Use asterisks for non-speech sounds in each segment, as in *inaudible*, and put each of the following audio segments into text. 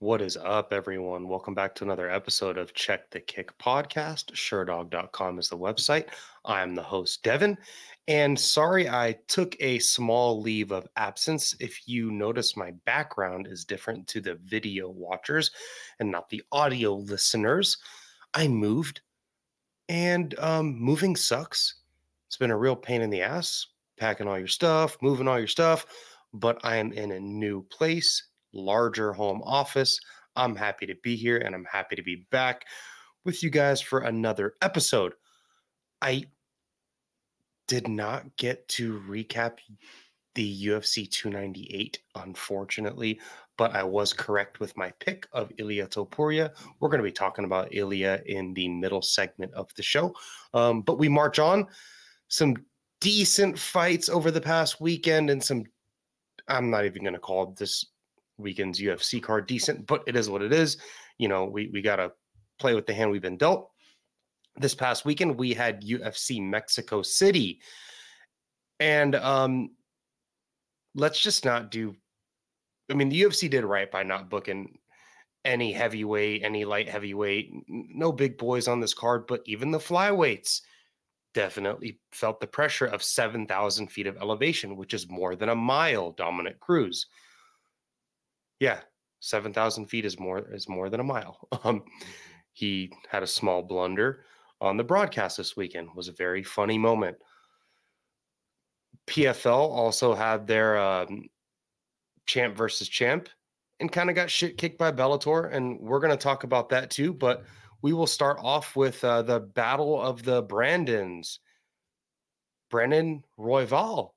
What is up, everyone? Welcome back to another episode of Check the Kick podcast. Sherdog.com is the website. I'm the host, Devin. And sorry, I took a small leave of absence. If you notice, my background is different to the video watchers and not the audio listeners. I moved, and um, moving sucks. It's been a real pain in the ass, packing all your stuff, moving all your stuff, but I am in a new place larger home office. I'm happy to be here and I'm happy to be back with you guys for another episode. I did not get to recap the UFC 298, unfortunately, but I was correct with my pick of Ilia Topuria. We're going to be talking about Ilia in the middle segment of the show. Um, but we march on. Some decent fights over the past weekend and some, I'm not even going to call this weekend's UFC card decent, but it is what it is. You know, we we got to play with the hand we've been dealt. This past weekend we had UFC Mexico City. And um let's just not do I mean, the UFC did right by not booking any heavyweight, any light heavyweight, no big boys on this card, but even the flyweights definitely felt the pressure of 7,000 feet of elevation, which is more than a mile, Dominick Cruz yeah, seven thousand feet is more is more than a mile. *laughs* Um, he had a small blunder on the broadcast this weekend. It was a very funny moment. PFL also had their um, champ versus champ and kind of got shit kicked by Bellator, and we're going to talk about that too. But we will start off with uh, the battle of the Brandons. Brandon Royval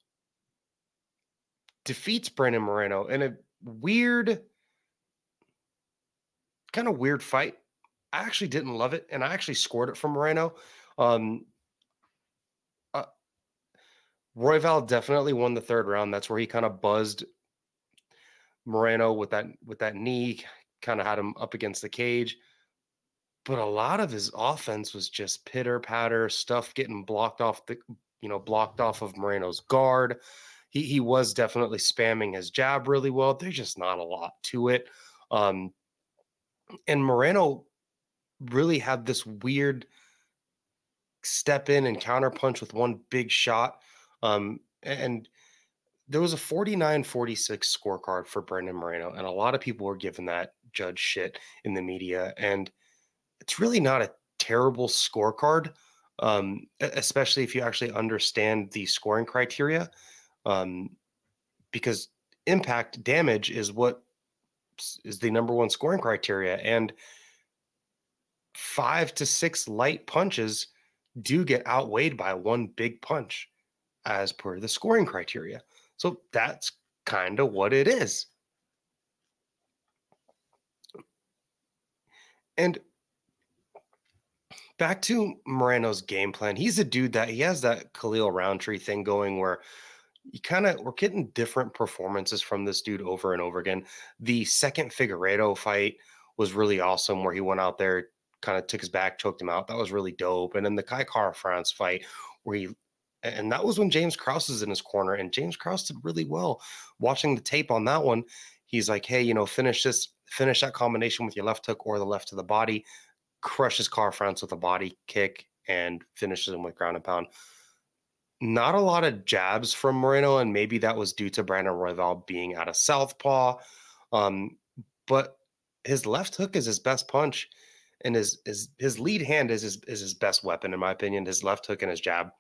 defeats Brandon Moreno in a weird, kind of weird fight. I actually didn't love it, and I actually scored it from Moreno. Um, uh, Royval definitely won the third round. That's where he kind of buzzed Moreno with that with that knee, kind of had him up against the cage. But a lot of his offense was just pitter patter stuff getting blocked off the you know blocked off of Moreno's guard he he was definitely spamming his jab really well. There's just not a lot to it. Um, and Moreno really had this weird step in and counter punch with one big shot. Um, and there was a 49 46 scorecard for Brandon Moreno, and a lot of people were giving that judge shit in the media. And it's really not a terrible scorecard, um, especially if you actually understand the scoring criteria um, because impact damage is what is the number one scoring criteria, and five to six light punches do get outweighed by one big punch as per the scoring criteria. So that's kind of what it is. And back to Moreno's game plan. He's a dude that he has that Khalil Rountree thing going where you kind of we're getting different performances from this dude over and over again. The second Figueiredo fight was really awesome, where he went out there, kind of took his back, choked him out. That was really dope. And then the Kai Kara-France fight, where he and that was when James Krause is in his corner, and James Krause did really well. Watching the tape on that one, he's like, "Hey, you know, finish this, finish that combination with your left hook or the left to the body." Crushes Kara-France with a body kick and finishes him with ground and pound not a lot of jabs from Moreno, and maybe that was due to Brandon Royval being out of southpaw. Um, but his left hook is his best punch, and his his his lead hand is his is his best weapon, in my opinion. His left hook and his jab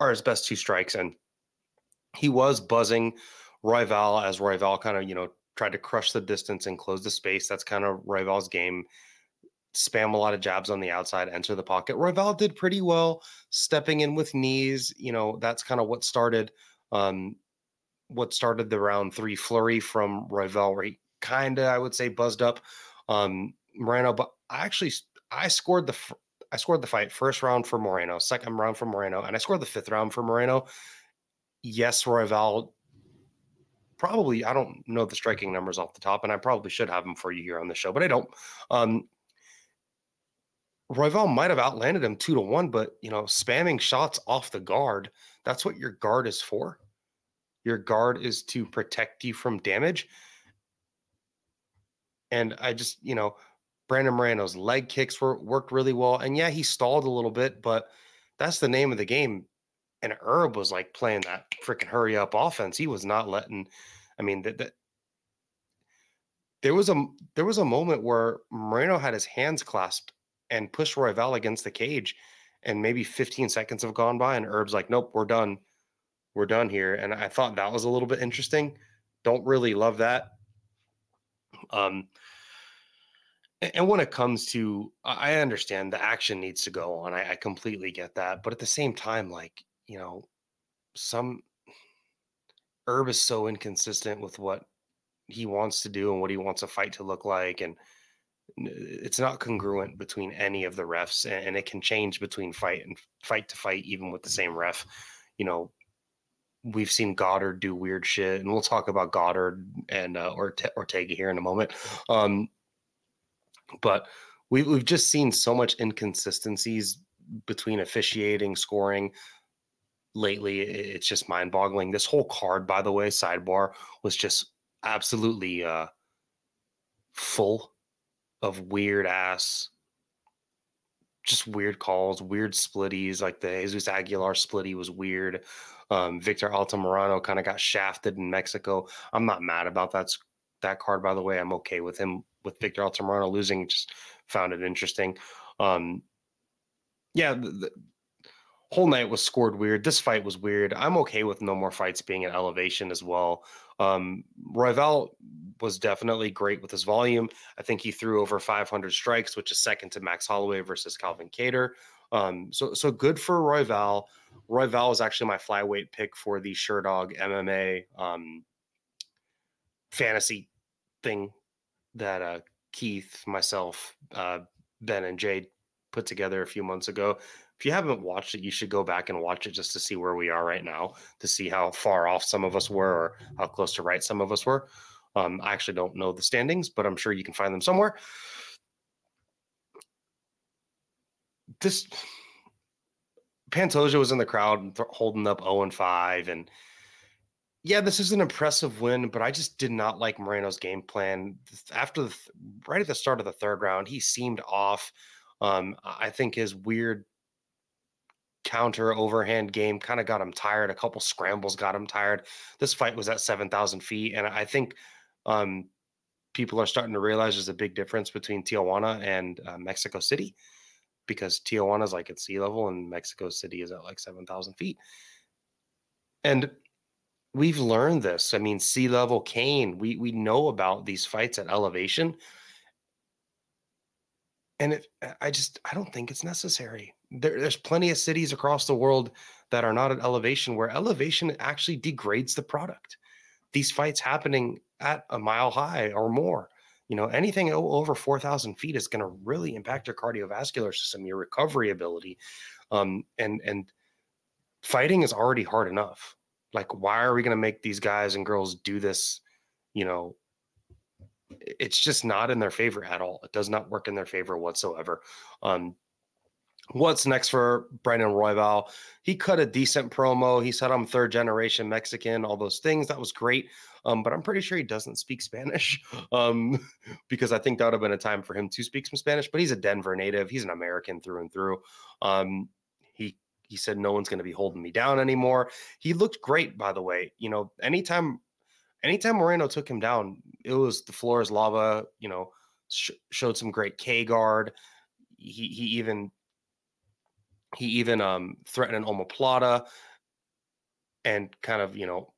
are his best two strikes, and he was buzzing Royval as Royval kind of you know tried to crush the distance and close the space. That's kind of Royval's game spam a lot of jabs on the outside, enter the pocket. Royval did pretty well stepping in with knees. You know, that's kind of what started um, what started the round three flurry from Royval, where he kind of, I would say, buzzed up um, Moreno. But I actually, I scored the, I scored the fight first round for Moreno, second round for Moreno, and I scored the fifth round for Moreno. Yes, Royval probably I don't know the striking numbers off the top, and I probably should have them for you here on the show, but I don't. Um, Royval might have outlanded him two to one, but you know, spamming shots off the guard, that's what your guard is for. Your guard is to protect you from damage. And I just, you know, Brandon Moreno's leg kicks were worked really well. And yeah, he stalled a little bit, but that's the name of the game. And Herb was like playing that freaking hurry up offense. He was not letting, I mean, that, that there was a there was a moment where Moreno had his hands clasped and pushed Royval against the cage, and maybe 15 seconds have gone by, and Herb's like, "Nope, we're done, we're done here." And I thought that was a little bit interesting. Don't really love that. Um, and when it comes to, I understand the action needs to go on. I, I completely get that, but at the same time, like you know, some Herb is so inconsistent with what he wants to do and what he wants a fight to look like and it's not congruent between any of the refs and it can change between fight and fight to fight even with the same ref. You know we've seen goddard do weird shit and we'll talk about goddard and uh, ortega here in a moment um, but we, we've just seen so much inconsistencies between officiating scoring. Lately it's just mind-boggling. This whole card by the way sidebar was just absolutely uh, full of weird ass, just weird calls, weird splitties. Like the Jesus Aguilar splitty was weird. Um, Victor Altamirano kind of got shafted in Mexico. I'm not mad about that that card, by the way. I'm okay with him with Victor Altamirano losing. Just found it interesting. Um, yeah, the, the, whole night was scored weird. This fight was weird. I'm okay with no more fights being an elevation as well. Um, Royval was definitely great with his volume. I think he threw over 500 strikes, which is second to Max Holloway versus Calvin Kattar. Um, so so good for Royval. Roy Val is actually my flyweight pick for the Sherdog MMA um, fantasy thing that uh, Keith, myself, uh, Ben, and Jade put together a few months ago if you haven't watched it, you should go back and watch it just to see where we are right now, to see how far off some of us were or how close to right some of us were. Um, I actually don't know the standings, but I'm sure you can find them somewhere. This Pantoja was in the crowd holding up 0 and 5. And yeah, this is an impressive win, but I just did not like Moreno's game plan. After the, right at the start of the third round, he seemed off. Um, I think his weird counter overhand game kind of got him tired. A couple scrambles got him tired. This fight was at 7,000 feet. And I think um, people are starting to realize there's a big difference between Tijuana and uh, Mexico City because Tijuana is like at sea level and Mexico City is at like 7,000 feet. And we've learned this. I mean, sea level Cain, we, we know about these fights at elevation. And it, I just, I don't think it's necessary there, there's plenty of cities across the world that are not at elevation where elevation actually degrades the product. These fights happening at a mile high or more, you know, anything over 4,000 feet is going to really impact your cardiovascular system, your recovery ability. Um, and, and fighting is already hard enough. Like, why are we going to make these guys and girls do this? You know, it's just not in their favor at all. It does not work in their favor whatsoever. Um, What's next for Brandon Royval? He cut a decent promo. He said I'm third generation Mexican, all those things. That was great. Um, but I'm pretty sure he doesn't speak Spanish *laughs* um, because I think that would have been a time for him to speak some Spanish. But he's a Denver native. He's an American through and through. Um, he he said no one's going to be holding me down anymore. He looked great, by the way. You know, anytime anytime Moreno took him down, it was the floor is lava. You know, sh- showed some great K guard. He he even he even um, threatened an omoplata and kind of, you know,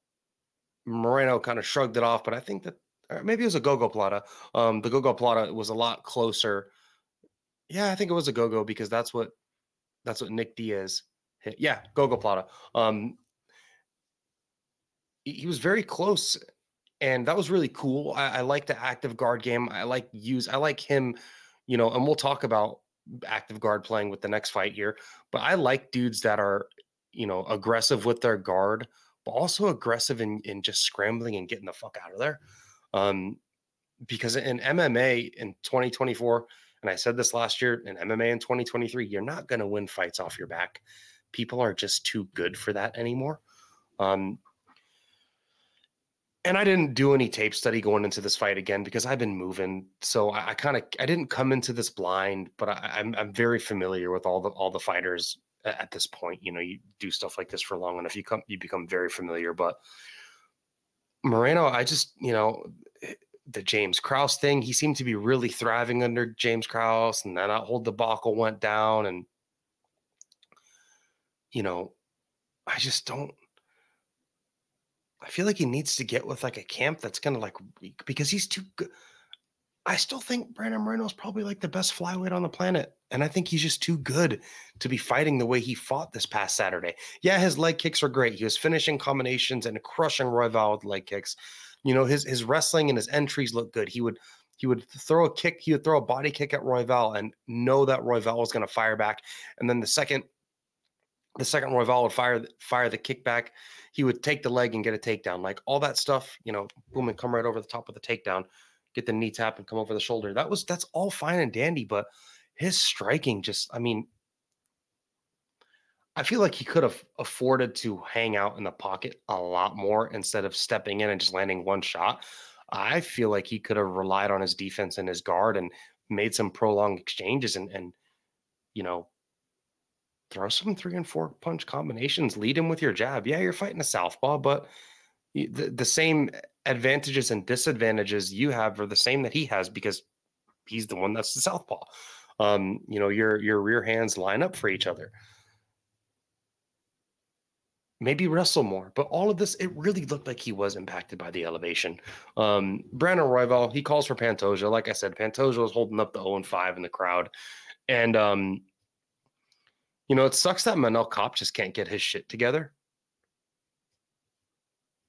Moreno kind of shrugged it off, but I think that maybe it was a go-go plata. Um, the go-go plata was a lot closer. Yeah, I think it was a go-go because that's what that's what Nick Diaz hit. Yeah, go-go plata. Um, he, was very close, and that was really cool. I, I like the active guard game. I like use. I like him. You know, and we'll talk about active guard playing with the next fight here. But I like dudes that are, you know, aggressive with their guard, but also aggressive in, in just scrambling and getting the fuck out of there. Um, because in MMA in 2024, and I said this last year in MMA in 2023, you're not going to win fights off your back. People are just too good for that anymore. Um, and I didn't do any tape study going into this fight again because I've been moving. So I, I kind of I didn't come into this blind, but I, I'm I'm very familiar with all the all the fighters at this point. You know, you do stuff like this for long enough, you come you become very familiar. But Moreno, I just you know eh, the James Krause thing. He seemed to be really thriving under James Krause, and then that whole debacle went down, and you know, I just don't. I feel like he needs to get with like a camp that's gonna like because he's too good. I still think Brandon Moreno is probably like the best flyweight on the planet. And I think he's just too good to be fighting the way he fought this past Saturday. Yeah, his leg kicks are great. He was finishing combinations and crushing Royval with leg kicks. You know, his his wrestling and his entries look good. He would he would throw a kick, he would throw a body kick at Royval and know that Royval was going to fire back. And then the second the second Royval would fire fire the kickback, he would take the leg and get a takedown. Like all that stuff, you know, boom and come right over the top of the takedown, get the knee tap and come over the shoulder. That was that's all fine and dandy, but his striking just, I mean, I feel like he could have afforded to hang out in the pocket a lot more instead of stepping in and just landing one shot. I feel like he could have relied on his defense and his guard and made some prolonged exchanges and and you know throw some three and four punch combinations, lead him with your jab. Yeah, you're fighting a southpaw, but the, the same advantages and disadvantages you have are the same that he has because he's the one that's the southpaw. Um, you know, your your rear hands line up for each other. Maybe wrestle more, but all of this, it really looked like he was impacted by the elevation. Um, Brandon Royval, he calls for Pantoja. Like I said, Pantoja was holding up the 0 and 5 in the crowd. And um, you know, it sucks that Manel Kape just can't get his shit together.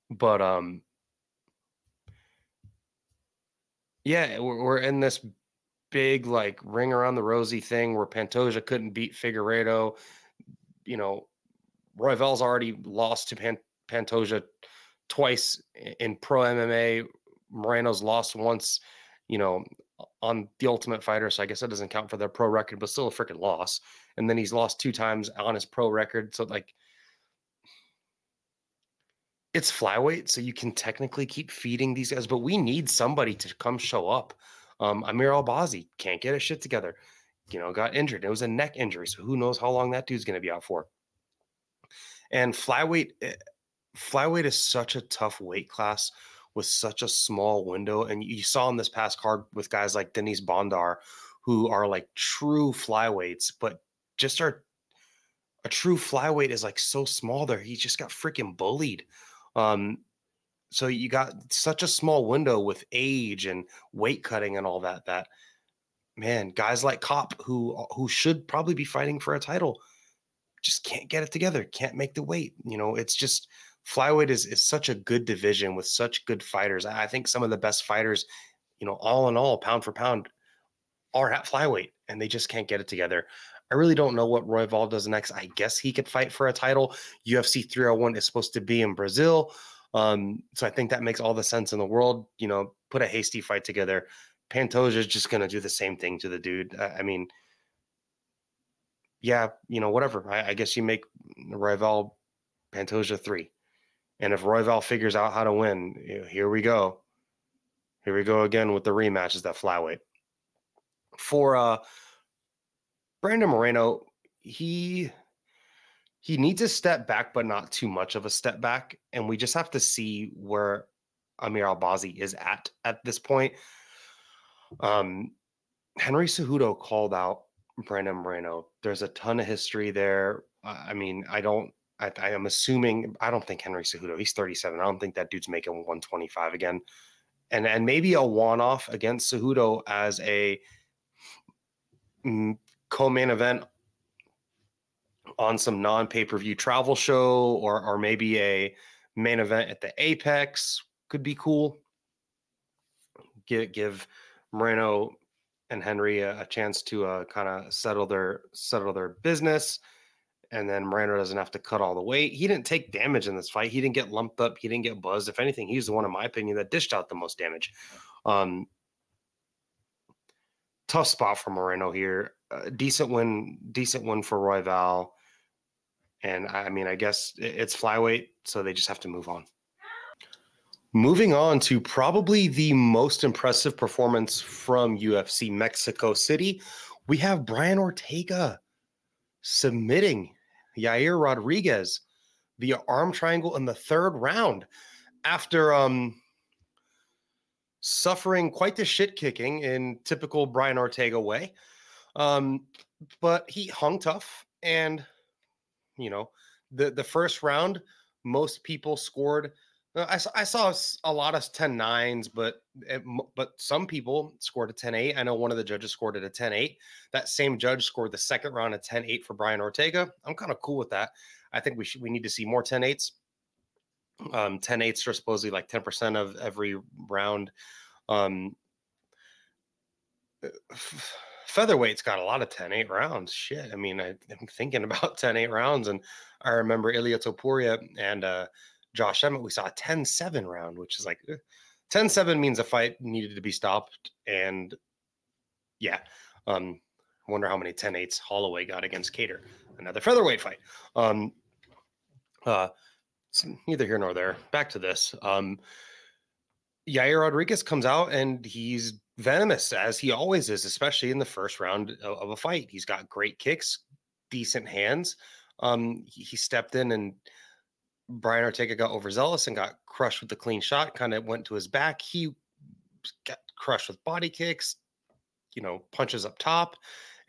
But um yeah, we're, we're in this big like ring around the rosy thing where Pantoja couldn't beat Figueiredo. You know, Royval's already lost to Pan- Pantoja twice in pro MMA. Moreno's lost once, you know, on the Ultimate Fighter. So I guess that doesn't count for their pro record, but still a freaking loss. And then he's lost two times on his pro record. So like, it's flyweight, so you can technically keep feeding these guys, but we need somebody to come show up. Um, Amir Albazi can't get his shit together. You know, got injured. It was a neck injury, so who knows how long that dude's going to be out for. And flyweight, eh, flyweight is such a tough weight class with such a small window. And you saw in this past card with guys like Denys Bondar, who are like true flyweights, but just are a true flyweight is like so small there. He just got freaking bullied. Um, so you got such a small window with age and weight cutting and all that. That man, guys like Kape who who should probably be fighting for a title just can't get it together. Can't make the weight. You know, it's just flyweight is is such a good division with such good fighters. I think some of the best fighters, you know, all in all, pound for pound, are at flyweight, and they just can't get it together. I really don't know what Royval does next. I guess he could fight for a title. UFC 301 is supposed to be in Brazil. Um, so I think that makes all the sense in the world. You know, put a hasty fight together. Pantoja is just going to do the same thing to the dude. I, I, mean, yeah, you know, whatever. I, I guess you make Royval Pantoja three. And if Royval figures out how to win, here we go. Here we go again with the rematches that flyweight. For uh Brandon Moreno, he he needs a step back, but not too much of a step back. And we just have to see where Amir Albazi is at at this point. Um, Henry Cejudo called out Brandon Moreno. There's a ton of history there. I mean, I don't. I, I am assuming. I don't think Henry Cejudo. He's 37. I don't think that dude's making 125 again. And and maybe a one off against Cejudo as a mm, co-main event on some non-pay-per-view travel show or or maybe a main event at the Apex could be cool. Give give Moreno and Henry a, a chance to uh, kind of settle their settle their business, and then Moreno doesn't have to cut all the weight. He didn't take damage in this fight. He didn't get lumped up. He didn't get buzzed. If anything, he's the one, in my opinion, that dished out the most damage. Um, tough spot for Moreno here. Uh, decent win, decent win for Royval. And I mean, I guess it's flyweight, so they just have to move on. Moving on to probably the most impressive performance from UFC Mexico City, we have Brian Ortega submitting Yair Rodriguez via arm triangle in the third round after um, suffering quite the shit kicking in typical Brian Ortega way. Um, but he hung tough and you know the the first round most people scored uh, I, I saw a lot of 10 nines, but it, but some people scored a 10 8. I know one of the judges scored at a 10 8. That same judge scored the second round a 10 8 for Brian Ortega. I'm kind of cool with that. I think we should we need to see more 10 8s. Um, 10 8s are supposedly like 10% of every round. Um, uh, featherweight's got a lot of 10 8 rounds. Shit. I mean, I, am thinking *laughs* about 10 8 rounds, and I remember Ilia Topuria and uh, Josh Emmett, we saw a 10 7 round, which is like eh, 10 7 means a fight needed to be stopped. And yeah, um, wonder how many 10 8s Holloway got against Kattar, another featherweight fight. Um, uh, neither here nor there. Back to this. Um, Yair Rodriguez comes out and he's venomous as he always is, especially in the first round of, a fight. He's got great kicks, decent hands. Um, he, he stepped in and Brian Ortega got overzealous and got crushed with the clean shot, kind of went to his back. He got crushed with body kicks, you know, punches up top,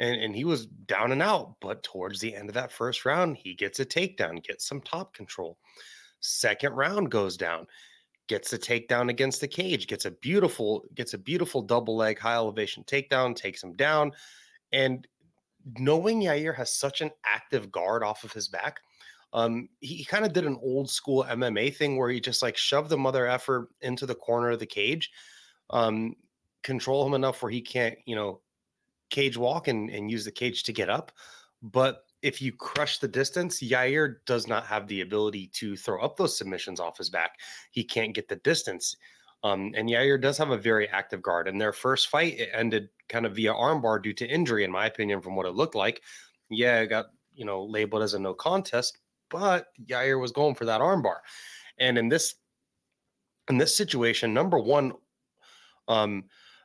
and, and he was down and out. But towards the end of that first round, he gets a takedown, gets some top control. Second round goes down, gets a takedown against the cage, gets a beautiful, gets a beautiful double leg high elevation takedown, takes him down. And knowing Yair has such an active guard off of his back, um, he, he kind of did an old school MMA thing where he just like shoved the mother effort into the corner of the cage, um, control him enough where he can't, you know, cage walk and, and use the cage to get up. But if you crush the distance, Yair does not have the ability to throw up those submissions off his back. He can't get the distance. Um, and Yair does have a very active guard. In their first fight, it ended kind of via armbar due to injury, in my opinion, from what it looked like. Yeah, it got you know labeled as a no contest, but Yair was going for that armbar. And in this in this situation, number one, um,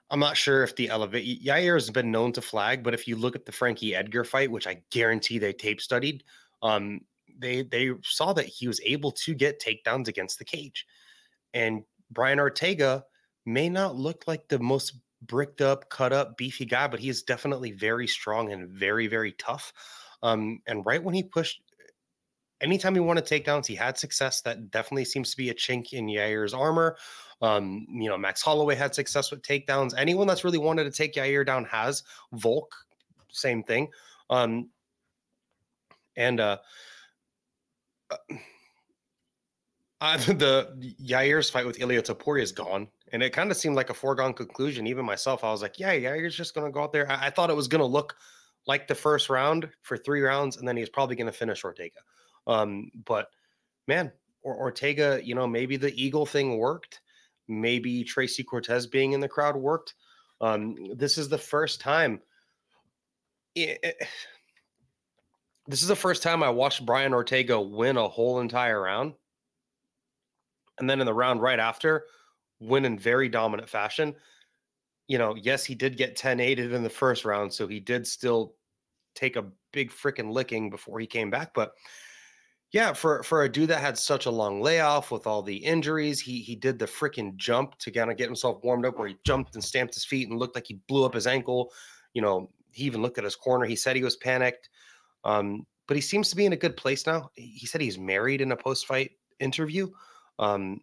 I'm not sure if the elevate Yair has been known to flag, but if you look at the Frankie Edgar fight, which I guarantee they tape studied, um, they they saw that he was able to get takedowns against the cage. And Brian Ortega may not look like the most bricked up, cut up, beefy guy, but he is definitely very strong and very, very tough. Um, and right when he pushed anytime he wanted takedowns, he had success. That definitely seems to be a chink in Yair's armor. Um, you know, Max Holloway had success with takedowns. Anyone that's really wanted to take Yair down has. Volk, same thing. Um, and uh, uh, *laughs* the Yair's fight with Ilia Topuria is gone. And it kind of seemed like a foregone conclusion. Even myself, I was like, yeah, Yair's just going to go out there. I, I thought it was going to look like the first round for three rounds, and then he's probably going to finish Ortega. Um, but man, or Ortega, you know, maybe the Eagle thing worked. Maybe Tracy Cortez being in the crowd worked. Um, this is the first time. It, it, this is the first time I watched Brian Ortega win a whole entire round. And then in the round right after, win in very dominant fashion. You know, yes, he did get 10 aided in the first round. So he did still take a big freaking licking before he came back. But yeah, for for a dude that had such a long layoff with all the injuries, he he did the freaking jump to kind of get himself warmed up, where he jumped and stamped his feet and looked like he blew up his ankle. You know, he even looked at his corner. He said he was panicked, um, but he seems to be in a good place now. He said he's married in a post fight interview. Um,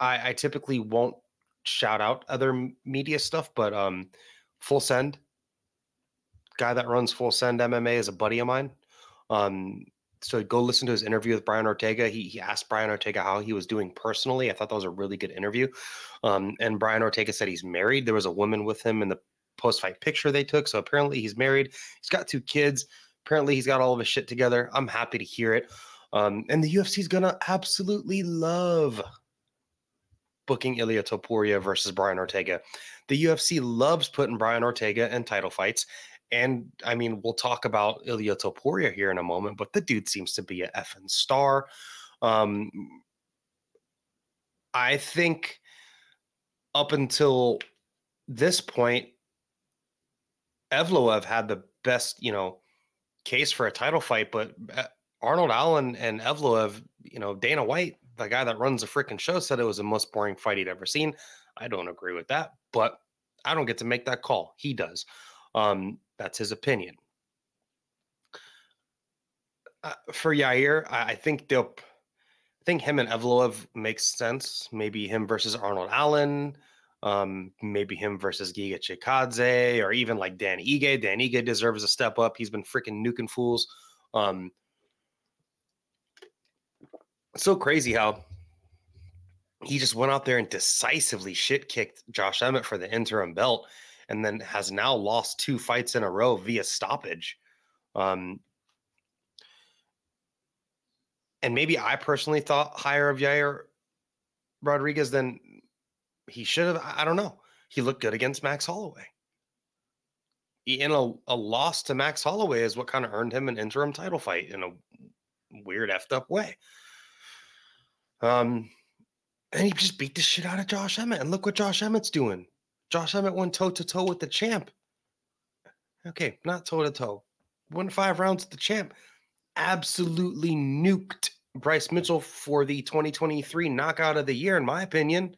I, I typically won't shout out other media stuff, but um, Full Send, guy that runs Full Send MMA is a buddy of mine. Um, so go listen to his interview with Brian Ortega. He, he asked Brian Ortega how he was doing personally. I thought that was a really good interview. Um, and Brian Ortega said he's married. There was a woman with him in the post fight picture they took. So apparently he's married. He's got two kids. Apparently he's got all of his shit together. I'm happy to hear it. Um, and the UFC is gonna absolutely love booking Ilia Topuria versus Brian Ortega. The UFC loves putting Brian Ortega in title fights. And I mean, we'll talk about Ilia Topuria here in a moment, but the dude seems to be a effing star. Um, I think up until this point, Evloev had the best, you know, case for a title fight, but uh, Arnold Allen and Evloev, you know, Dana White, the guy that runs the freaking show, said it was the most boring fight he'd ever seen. I don't agree with that, but I don't get to make that call. He does. Um, that's his opinion. Uh, for Yair, I, I think they'll. I think him and Evloev makes sense. Maybe him versus Arnold Allen. Um, maybe him versus Giga Chikadze, or even like Dan Ige. Dan Ige deserves a step up. He's been freaking nuking fools. Um, so crazy how he just went out there and decisively shit kicked Josh Emmett for the interim belt, and then has now lost two fights in a row via stoppage. Um, and maybe I personally thought higher of Yair Rodriguez than he should have. I don't know. He looked good against Max Holloway. In a, a loss to Max Holloway is what kind of earned him an interim title fight in a weird effed up way. Um, and he just beat the shit out of Josh Emmett. And look what Josh Emmett's doing. Josh Emmett went toe to toe with the champ. Okay, not toe to toe. Won five rounds with the champ. Absolutely nuked Bryce Mitchell for the 2023 knockout of the year, in my opinion.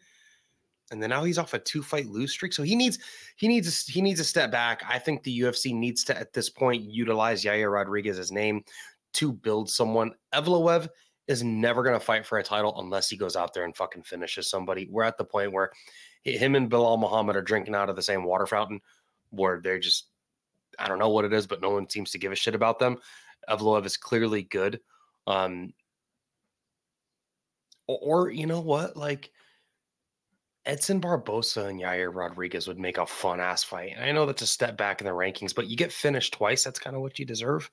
And then now he's off a two fight lose streak. So he needs he needs he needs a step back. I think the UFC needs to at this point utilize Yair Rodriguez's name to build someone. Evloev is never going to fight for a title unless he goes out there and fucking finishes somebody. We're at the point where him and Belal Muhammad are drinking out of the same water fountain where they're just, I don't know what it is, but no one seems to give a shit about them. Evloev is clearly good. Um, or, or you know what? Like, Edson Barbosa and Yair Rodriguez would make a fun ass fight. And I know that's a step back in the rankings, but you get finished twice. That's kind of what you deserve.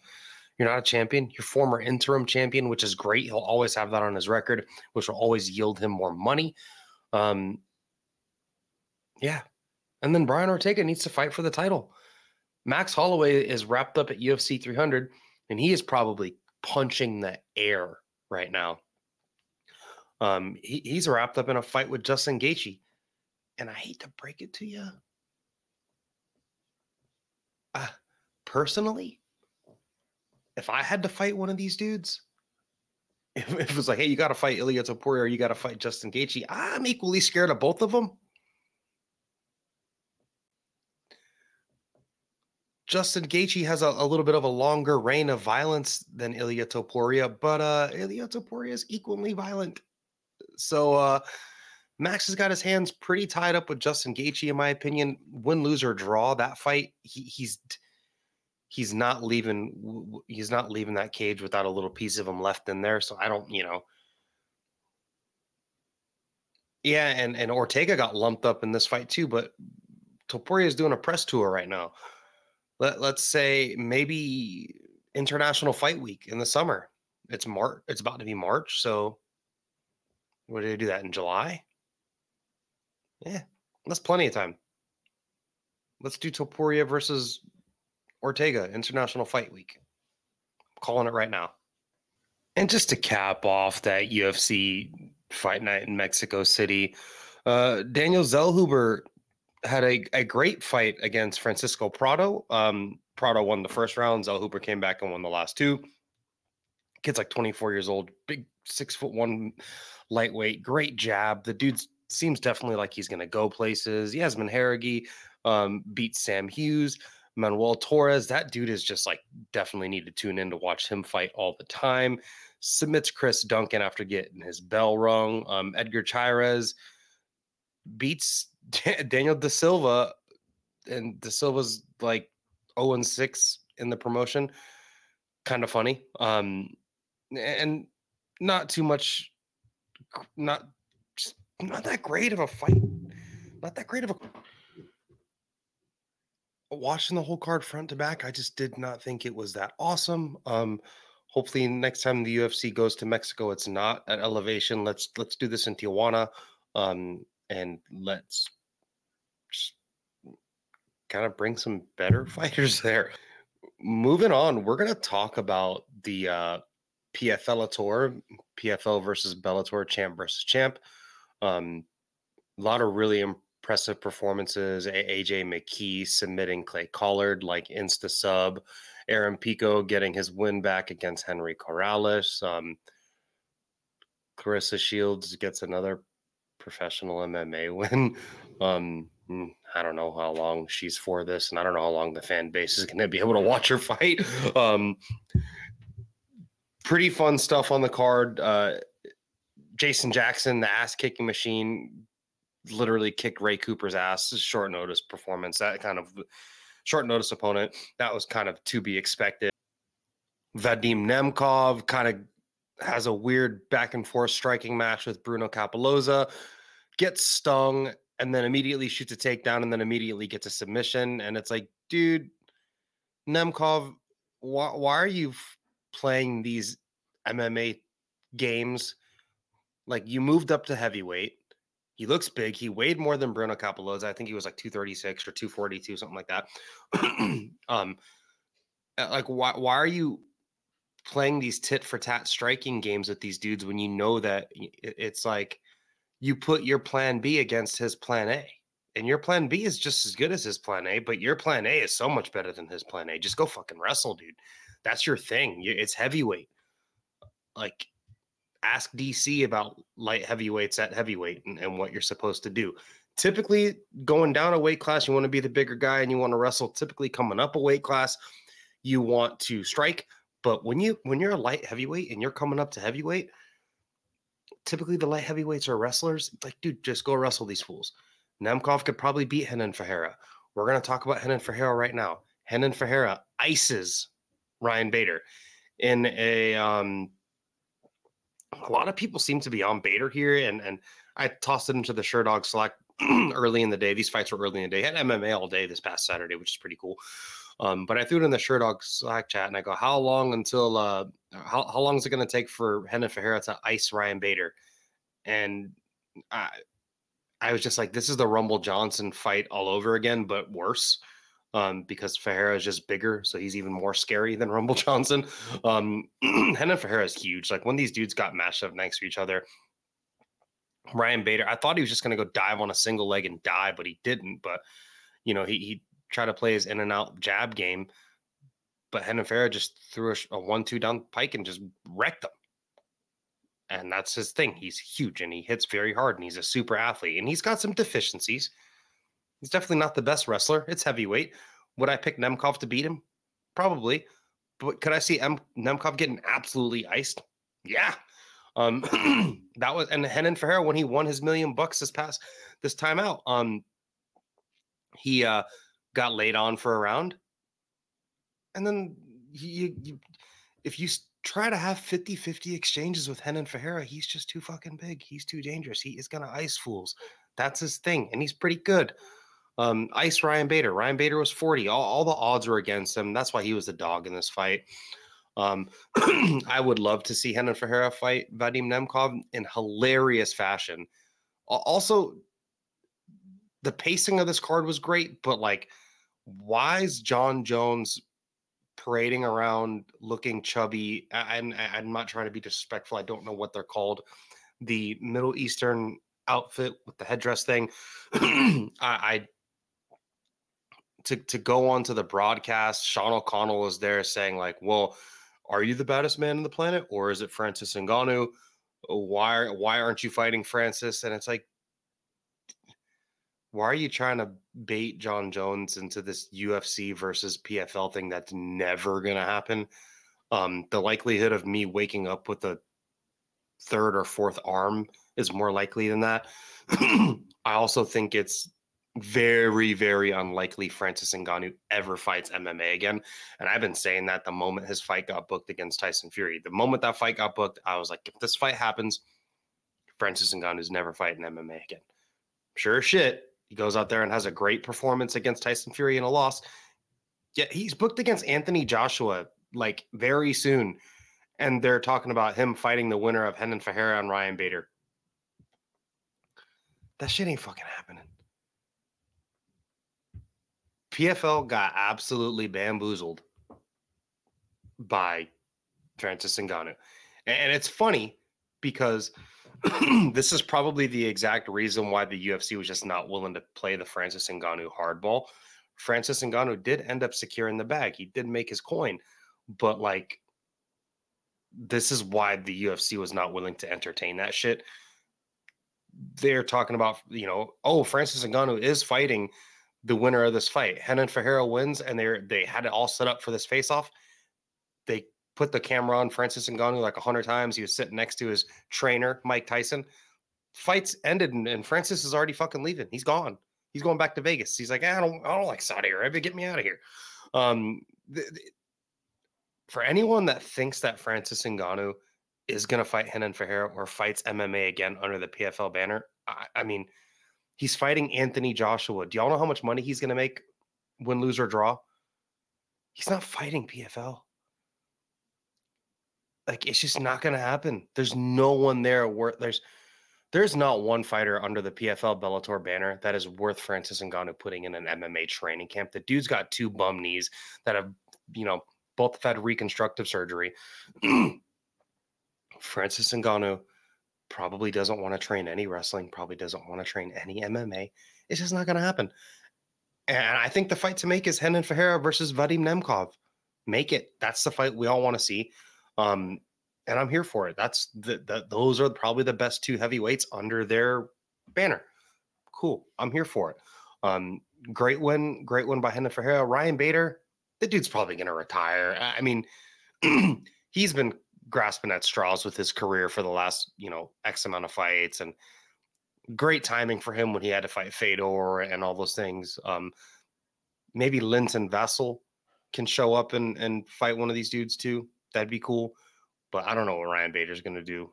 You're not a champion. Your former interim champion, which is great. He'll always have that on his record, which will always yield him more money. Um, yeah. And then Brian Ortega needs to fight for the title. Max Holloway is wrapped up at UFC 300, and he is probably punching the air right now. Um, he, he's wrapped up in a fight with Justin Gaethje, and I hate to break it to you. Uh, personally, if I had to fight one of these dudes, if, it was like, hey, you got to fight Ilia Topuria or you got to fight Justin Gaethje, I'm equally scared of both of them. Justin Gaethje has a, a, little bit of a longer reign of violence than Ilia Topuria, but uh, Ilia Topuria is equally violent. So uh, Max has got his hands pretty tied up with Justin Gaethje, in my opinion. Win, lose, or draw that fight, he, he's he's not leaving he's not leaving that cage without a little piece of him left in there so i don't you know yeah and and ortega got lumped up in this fight too but topuria is doing a press tour right now Let, let's say maybe international fight week in the summer it's march it's about to be march so what did they do that in july yeah that's plenty of time let's do topuria versus Ortega International Fight Week. I'm calling it right now. And just to cap off that UFC fight night in Mexico City, uh, Daniel Zellhuber had a, a great fight against Francisco Prado. Um, Prado won the first round. Zellhuber came back and won the last two. Kid's like 24 years old, big six foot one lightweight, great jab. The dude seems definitely like he's going to go places. Yasmin Jauregui um, beat Sam Hughes. Manuel Torres, that dude is just like definitely need to tune in to watch him fight all the time. Submits Chris Duncan after getting his bell rung. Um, Edgar Chairez beats Daniel Da Silva, and Da Silva's like 0 and 6 in the promotion. Kind of funny. Um, and not too much, not just not that great of a fight. Not that great of a watching the whole card front to back, I just did not think it was that awesome. Um, hopefully next time the UFC goes to Mexico, it's not at elevation. Let's let's do this in Tijuana, um, and let's kind of bring some better *laughs* fighters there. Moving on, we're gonna talk about the uh, PFL tour, PFL versus Bellator, champ versus champ. Um, a lot of really impressive performances. AJ McKee submitting Clay Collard like insta sub. Aaron Pico getting his win back against Henry Corrales. Um, Claressa Shields gets another professional MMA *laughs* win. Um, I don't know how long she's for this, and I don't know how long the fan base is going to be able to watch her *laughs* fight. Um, pretty fun stuff on the card. Uh, Jason Jackson, the ass kicking machine, literally kicked Ray Cooper's ass. Short notice performance. That kind of short notice opponent. That was kind of to be expected. Vadim Nemkov kind of has a weird back and forth striking match with Bruno Cappelozza, gets stung, and then immediately shoots a takedown, and then immediately gets a submission. And it's like, dude, Nemkov, why, why are you f- playing these MMA games? Like, you moved up to heavyweight. He looks big. He weighed more than Bruno Cappelozza. I think he was like 236 or 242, something like that. *clears throat* um, uh, like why why are you playing these tit for tat striking games with these dudes when you know that it's like you put your plan B against his plan A. And your plan B is just as good as his plan A, but your plan A is so much better than his plan A. Just go fucking wrestle, dude. That's your thing. It's heavyweight. Like ask DC about light heavyweights at heavyweight and, and, what you're supposed to do. Typically, going down a weight class, you want to be the bigger guy and you want to wrestle. Typically, coming up a weight class, you want to strike. But when you when you're a light heavyweight and you're coming up to heavyweight, typically the light heavyweights are wrestlers. Like, dude, just go wrestle these fools. Nemkov could probably beat Renan Ferreira. We're going to talk about Renan Ferreira right now. Renan Ferreira ices Ryan Bader in a um, a lot of people seem to be on Bader here, and and I tossed it into the Sherdog Slack *clears throat* early in the day. These fights were early in the day. I had MMA all day this past Saturday, which is pretty cool. Um, but I threw it in the Sherdog Slack chat, and I go, "How long until uh, how how long is it going to take for Renan Ferreira to ice Ryan Bader?" And I I was just like, "This is the Rumble Johnson fight all over again, but worse." um, because Ferreira is just bigger, so he's even more scary than Rumble *laughs* Johnson. Um, *clears throat* Renan Ferreira is huge. Like when these dudes got matched up next to each other, Ryan Bader, I thought he was just going to go dive on a single leg and die, but he didn't. But you know, he he tried to play his in and out jab game, but Renan Ferreira just threw a, a one-two down pike and just wrecked him. And that's his thing. He's huge and he hits very hard and he's a super athlete and he's got some deficiencies He's definitely not the best wrestler. It's heavyweight. Would I pick Nemkov to beat him? Probably. But could I see M- Nemkov getting absolutely iced? Yeah. Um, *clears throat* that was and Renan Ferreira when he won his million bucks this past this time out. Um, he uh got laid on for a round, and then you, you if you try to have 50-50 exchanges with Renan Ferreira, he's just too fucking big. He's too dangerous. He is gonna ice fools. That's his thing, and he's pretty good. Um, ice Ryan Bader. Ryan Bader was 40. All, all the odds were against him. That's why he was the dog in this fight. Um, *clears throat* I would love to see Renan Ferreira fight Vadim Nemkov in hilarious fashion. Also, the pacing of this card was great, but like, why is Jon Jones parading around looking chubby? And I'm not trying to be disrespectful. I don't know what they're called. The Middle Eastern outfit with the headdress thing. *clears throat* I, I to to go onto the broadcast, Sean O'Connell was there saying like, "Well, are you the baddest man on the planet, or is it Francis Ngannou? Why why aren't you fighting Francis?" And it's like, why are you trying to bait Jon Jones into this UFC versus PFL thing that's never gonna happen? Um, the likelihood of me waking up with a third or fourth arm is more likely than that. *clears throat* I also think it's very, very unlikely Francis Ngannou ever fights MMA again. And I've been saying that the moment his fight got booked against Tyson Fury. The moment that fight got booked, I was like, if this fight happens, Francis Ngannou's never fighting MMA again. Sure shit, he goes out there and has a great performance against Tyson Fury in a loss. Yet he's booked against Anthony Joshua like very soon. And they're talking about him fighting the winner of Renan Ferreira and Ryan Bader. That shit ain't fucking happening. PFL got absolutely bamboozled by Francis Ngannou. And it's funny because *clears throat* this is probably the exact reason why the UFC was just not willing to play the Francis Ngannou hardball. Francis Ngannou did end up securing the bag. He did make his coin, but like this is why the UFC was not willing to entertain that shit. They're talking about, you know, oh, Francis Ngannou is fighting the winner of this fight. Renan Ferreira wins, and they're they had it all set up for this face off. They put the camera on Francis Ngannou like a hundred times. He was sitting next to his trainer, Mike Tyson. Fights ended, and, and, Francis is already fucking leaving. He's gone. He's going back to Vegas. He's like, I don't, I don't like Saudi Arabia. Get me out of here. Um, for anyone that thinks that Francis Ngannou is going to fight Renan Ferreira or fights MMA again under the PFL banner, I, I mean, he's fighting Anthony Joshua. Do y'all know how much money he's going to make win, lose, or draw? He's not fighting PFL. Like it's just not going to happen. There's no one there worth. There's there's not one fighter under the PFL Bellator banner that is worth Francis Ngannou putting in an MMA training camp. The dude's got two bum knees that have, you know, both had reconstructive surgery. *clears throat* Francis Ngannou probably doesn't want to train any wrestling, probably doesn't want to train any MMA. It's just not going to happen. And I think the fight to make is Renan Ferreira versus Vadim Nemkov. Make it. That's the fight we all want to see. Um, and I'm here for it. That's the, the those are probably the best two heavyweights under their banner. Cool. I'm here for it. Um, great win, great win by Renan Ferreira. Ryan Bader, the dude's probably to retire. I mean, *clears throat* he's been grasping at straws with his career for the last, you know, X amount of fights and great timing for him when he had to fight Fedor and all those things. Um, maybe Linton Vassell can show up and, and fight one of these dudes too. That'd be cool. But I don't know what Ryan Bader's going to do.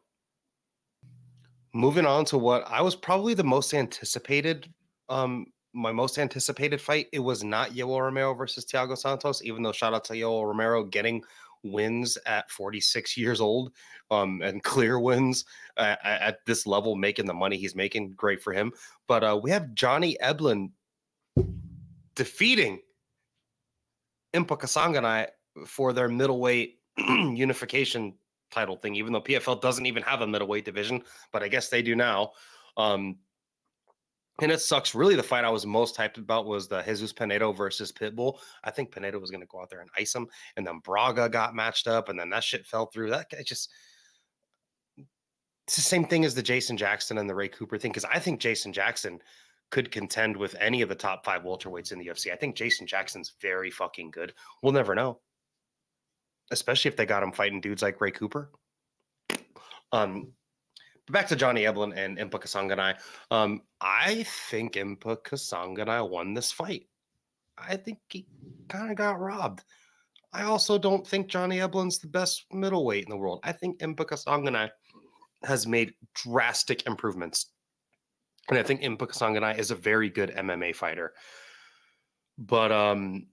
Moving on to what I was probably the most anticipated um, my most anticipated fight, it was not Yoel Romero versus Thiago Santos, even though shout out to Yoel Romero getting wins at 46 years old um, and *laughs* clear wins at, at, this level, making the money he's making. Great for him. But uh, we have Johnny Eblen defeating Impa Kasanganay for their middleweight *clears throat* unification title thing, even though PFL doesn't even have a middleweight division, but I guess they do now. Um, and it sucks. Really, the fight I was most hyped about was the Jesus Pinedo versus Pitbull. I think Pinedo was going to go out there and ice him, and then Braga got matched up, and then that shit fell through. That guy just. It's the same thing as the Jason Jackson and the Ray Cooper thing, because I think Jason Jackson could contend with any of the top five welterweights in the UFC. I think Jason Jackson's very fucking good. We'll never know, especially if they got him fighting dudes like Ray Cooper. Um, but back to Johnny Eblen and Impa Kasanganay. Um, I think Impa Kasanganay won this fight. I think he kind of got robbed. I also don't think Johnny Eblen's the best middleweight in the world. I think Impa Kasanganay has made drastic improvements. And I think Impa Kasanganay is a very good MMA fighter. But um,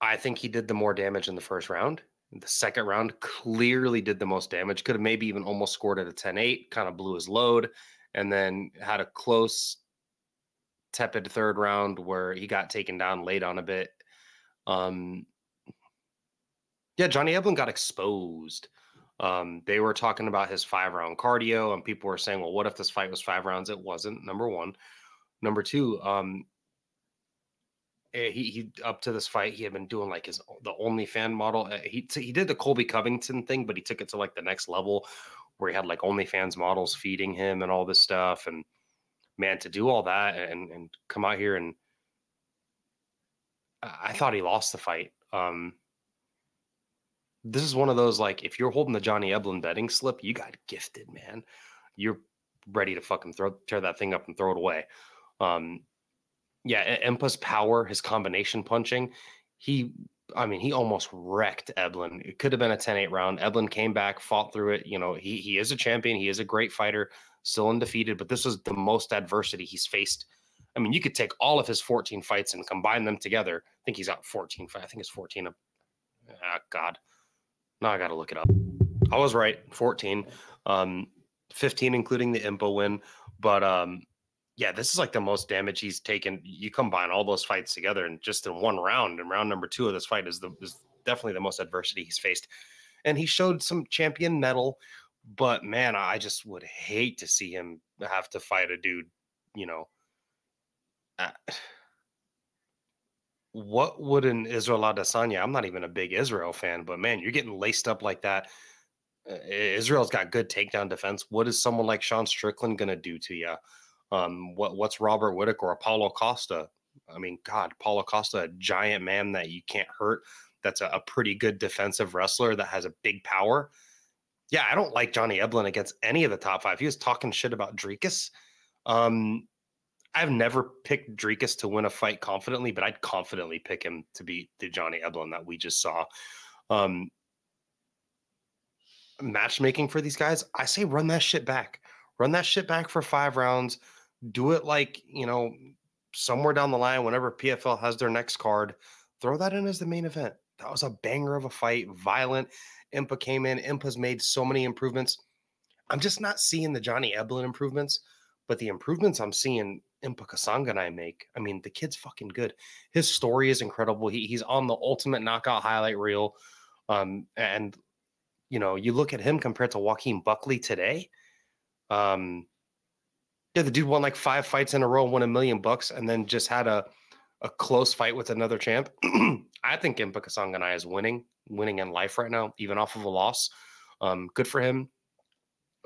I think he did the more damage in the first round. The second round clearly did the most damage. Could have maybe even almost scored at a 10 8, kind of blew his load, and then had a close, tepid third round where he got taken down late on a bit. Um, yeah, Johnny Eblen got exposed. Um, they were talking about his five round cardio, and people were saying, well, what if this fight was five rounds? It wasn't, number one. Number two, um, he he up to this fight he had been doing like his the only fan model eh, he he did the colby covington thing but he took it to like the next level where he had like onlyfans models feeding him and all this stuff and man to do all that and and come out here and i thought he lost the fight um this is one of those like if you're holding the johnny eblen betting slip you got gifted man. You're ready to fucking throw tear that thing up and throw it away um yeah, Impa's power, his combination punching, he I mean, he almost wrecked Eblen. It could have been a 10-8 round. Eblen came back, fought through it. You know, he he is a champion. He is a great fighter, still undefeated, but this was the most adversity he's faced. I mean, you could take all of his 14 fights and combine them together. I think he's got 14. I think it's 14 of ah, God. Now I got to look it up. I was right, 14. Um, 15 including the Impa win, but um yeah, this is like the most damage he's taken. You combine all those fights together, and just in one round, and round number two of this fight is the is definitely the most adversity he's faced. And he showed some champion mettle, But man, I just would hate to see him have to fight a dude, you know. Uh, what would an Israel Adesanya? I'm not even a big Israel fan, but man, you're getting laced up like that. Uh, Israel's got good takedown defense. What is someone like Sean Strickland to do to you? Um, what what's Robert Whitaker or Paulo Costa? I mean, God, Paulo Costa, a giant man that you can't hurt. That's a, a pretty good defensive wrestler that has a big power. Yeah, I don't like Johnny Eblen against any of the top five. He was talking shit about Dricus. Um, I've never picked Dricus to win a fight confidently, but I'd confidently pick him to beat the Johnny Eblen that we just saw. Um, matchmaking for these guys, I say run that shit back. Run that shit back for five rounds. Do it like, you know, somewhere down the line, whenever PFL has their next card, throw that in as the main event. That was a banger of a fight, violent. Impa came in. Impa's made so many improvements. I'm just not seeing the Johnny Eblen improvements, but the improvements I'm seeing Impa Kasanganay make. I mean, the kid's fucking good. His story is incredible. He, he's on the ultimate knockout highlight reel. Um, and you know, you look at him compared to Joaquin Buckley today. Um, yeah, the dude won like five fights in a row, won a million bucks, and then just had a a close fight with another champ. *clears throat* I think Impa Kasanganay is winning, winning in life right now, even off of a loss. Um, good for him.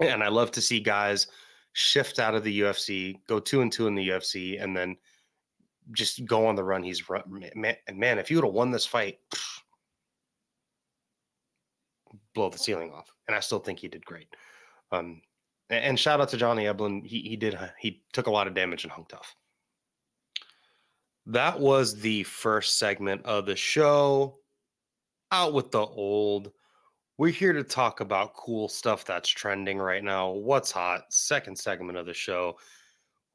And I love to see guys shift out of the UFC, go two and two in the UFC, and then just go on the run he's run. And man, if you would have won this fight, *sniffs* blow the ceiling off. And I still think he did great. Um, and shout out to Johnny Eblen. He he did uh, he took a lot of damage and hung tough. That was the first segment of the show. Out with the old. We're here to talk about cool stuff that's trending right now. What's hot? Second segment of the show.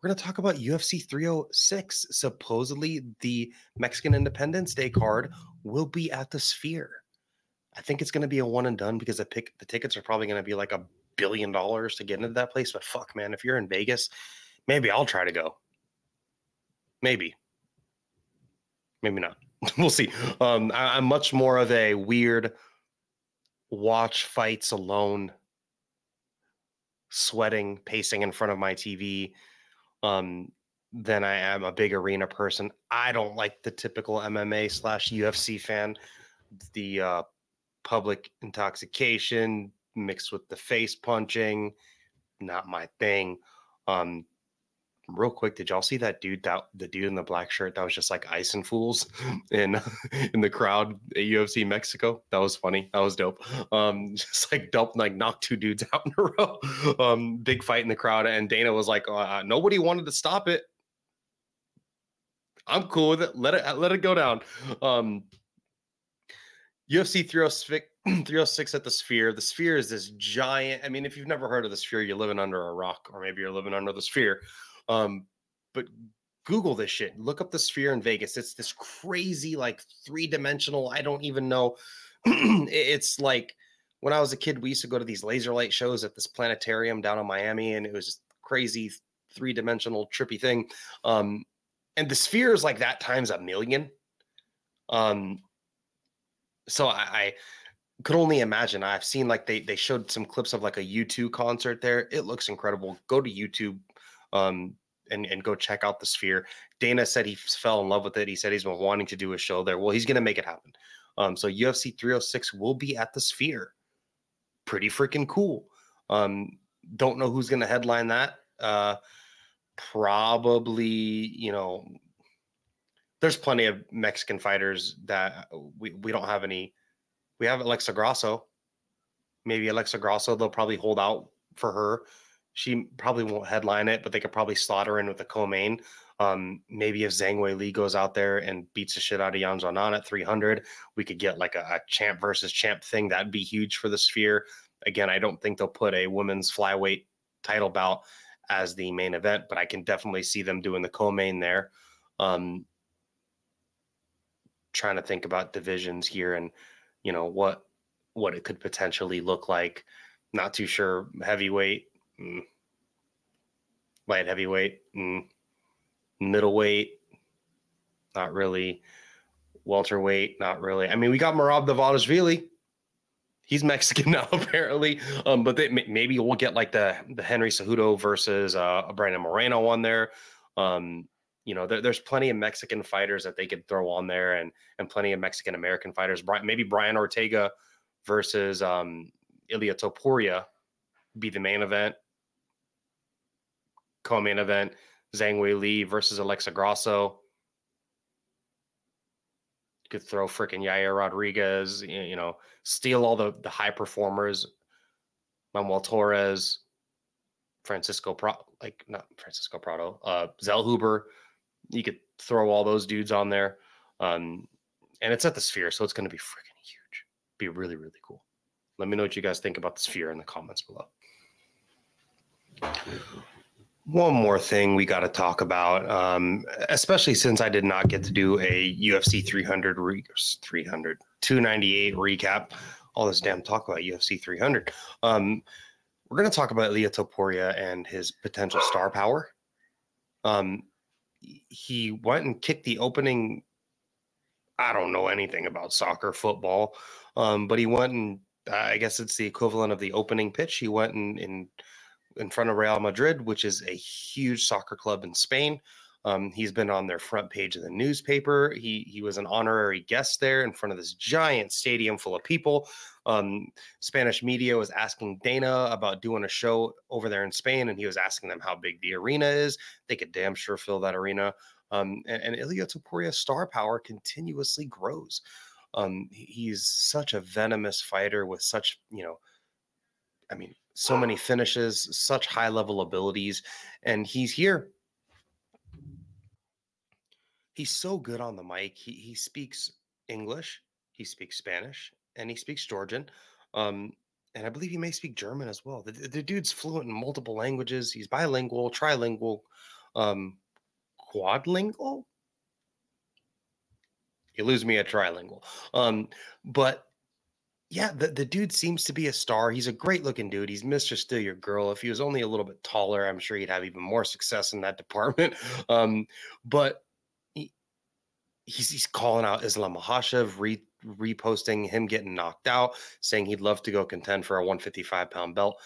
We're going to talk about UFC 306. Supposedly, the Mexican Independence Day card will be at the Sphere. I think it's going to be a one and done because the pick the tickets are probably going to be like a billion dollars to get into that place. But fuck, man, if you're in Vegas, maybe I'll try to go. Maybe. Maybe not. *laughs* we'll see. Um, I, I'm much more of a weird watch fights alone, sweating, pacing in front of my TV. Um, than I am a big arena person. I don't like the typical MMA slash UFC fan. The uh, public intoxication, mixed with the face punching, not my thing. Um, real quick, did y'all see that dude that the dude in the black shirt that was just like icing fools *laughs* in *laughs* in the crowd at UFC Mexico? That was funny. That was dope. Um, *laughs* just like dope, like knocked two dudes out in a row. Um, big fight in the crowd, and Dana was like, uh, nobody wanted to stop it. I'm cool with it. Let it let it go down. Um, UFC 306, *clears throat* 306 at the Sphere. The Sphere is this giant. I mean, if you've never heard of the Sphere, you're living under a rock, or maybe you're living under the Sphere. Um, but Google this shit. Look up the Sphere in Vegas. It's this crazy, like three dimensional. I don't even know. *clears throat* it's like when I was a kid, we used to go to these laser light shows at this planetarium down in Miami, and it was just crazy three dimensional trippy thing. Um, and the Sphere is like that times a million. Um, so I, I could only imagine. I've seen like they they showed some clips of like a U2 concert there. It looks incredible. Go to YouTube um and and go check out the sphere. Dana said he fell in love with it. He said he's been wanting to do a show there. Well, he's going to make it happen. Um so UFC 306 will be at the sphere. Pretty freaking cool. Um don't know who's going to headline that. Uh probably, you know, there's plenty of Mexican fighters that uh, we, we don't have any. We have Alexa Grasso. Maybe Alexa Grasso, they'll probably hold out for her. She probably won't headline it, but they could probably slot her in with the co-main. Um, maybe if Zhang Weili goes out there and beats the shit out of Yan Xiaonan at 300, we could get like a, a champ versus champ thing. That'd be huge for the sphere. Again, I don't think they'll put a women's flyweight title bout as the main event, but I can definitely see them doing the co-main there. Um, trying to think about divisions here and you know what what it could potentially look like. Not too sure. Heavyweight, mm. light heavyweight, mm. middleweight, not really. Welterweight, not really. I mean, we got Merab Dvalishvili. He's Mexican *laughs* now, apparently. Um, but they, maybe we'll get like the the Henry Cejudo versus uh, Brandon Moreno one there. Um, you know, there, there's plenty of Mexican fighters that they could throw on there, and and plenty of Mexican American fighters. Maybe Brian Ortega versus um, Ilia Topuria be the main event. Co-main event: Zhang Weili versus Alexa Grasso. You could throw freaking Yair Rodriguez. You know, steal all the the high performers. Manuel Torres, Francisco Pro, like not Francisco Prado, uh, Zellhuber you could throw all those dudes on there. Um, and it's at the sphere, so it's going to be freaking huge. Be really, really cool. Let me know what you guys think about the sphere in the comments below. One more thing we got to talk about, um, especially since I did not get to do a UFC 300, re- 300 298 recap. All this damn talk about UFC 300. Um, we're going to talk about Ilia Topuria and his potential star power. Um, he went and kicked the opening. I don't know anything about soccer, football, um, but he went and I guess it's the equivalent of the opening pitch. He went in, in in front of Real Madrid, which is a huge soccer club in Spain. Um, he's been on their front page of the newspaper. He he was an honorary guest there in front of this giant stadium full of people. Um, Spanish media was asking Dana about doing a show over there in Spain, and he was asking them how big the arena is. They could damn sure fill that arena. Um, and, and Ilia Topuria's star power continuously grows. Um, he's such a venomous fighter with such, you know, I mean, so many finishes, such high level abilities, and he's here he's so good on the mic. He he speaks English, he speaks Spanish, and he speaks Georgian. Um, and I believe he may speak German as well. The, the dude's fluent in multiple languages. He's bilingual, trilingual, um, quadlingual. You lose me at trilingual. Um, but yeah, the, the dude seems to be a star. He's a great looking dude. He's Mr. Still Your Girl. If he was only a little bit taller, I'm sure he'd have even more success in that department. *laughs* Um, but he's, he's calling out Islam Makhachev, re, reposting him getting knocked out, saying he'd love to go contend for a 155 pound belt.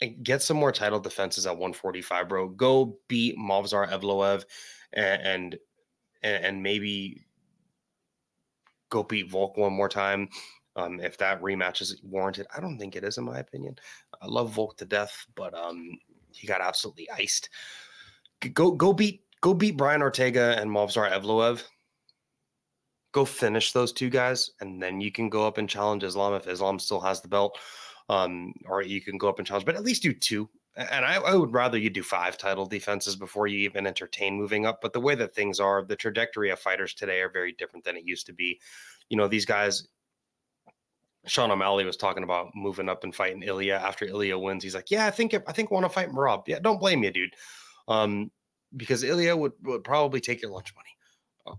And get some more title defenses at 145, bro. Go beat Movsar Evloev and, and and maybe go beat Volk one more time. Um, if that rematch is warranted, I don't think it is, in my opinion. I love Volk to death, but um, he got absolutely iced. Go go beat go beat Brian Ortega and Movsar Evloev. Go finish those two guys, and then you can go up and challenge Islam if Islam still has the belt. Um, or you can go up and challenge, but at least do two. And I, I would rather you do five title defenses before you even entertain moving up. But the way that things are, the trajectory of fighters today are very different than it used to be. You know, these guys, Sean O'Malley was talking about moving up and fighting Ilia after Ilia wins. He's like, yeah, I think I think want to fight Merab. Yeah, don't blame you, dude. Um, because Ilia would, would probably take your lunch money.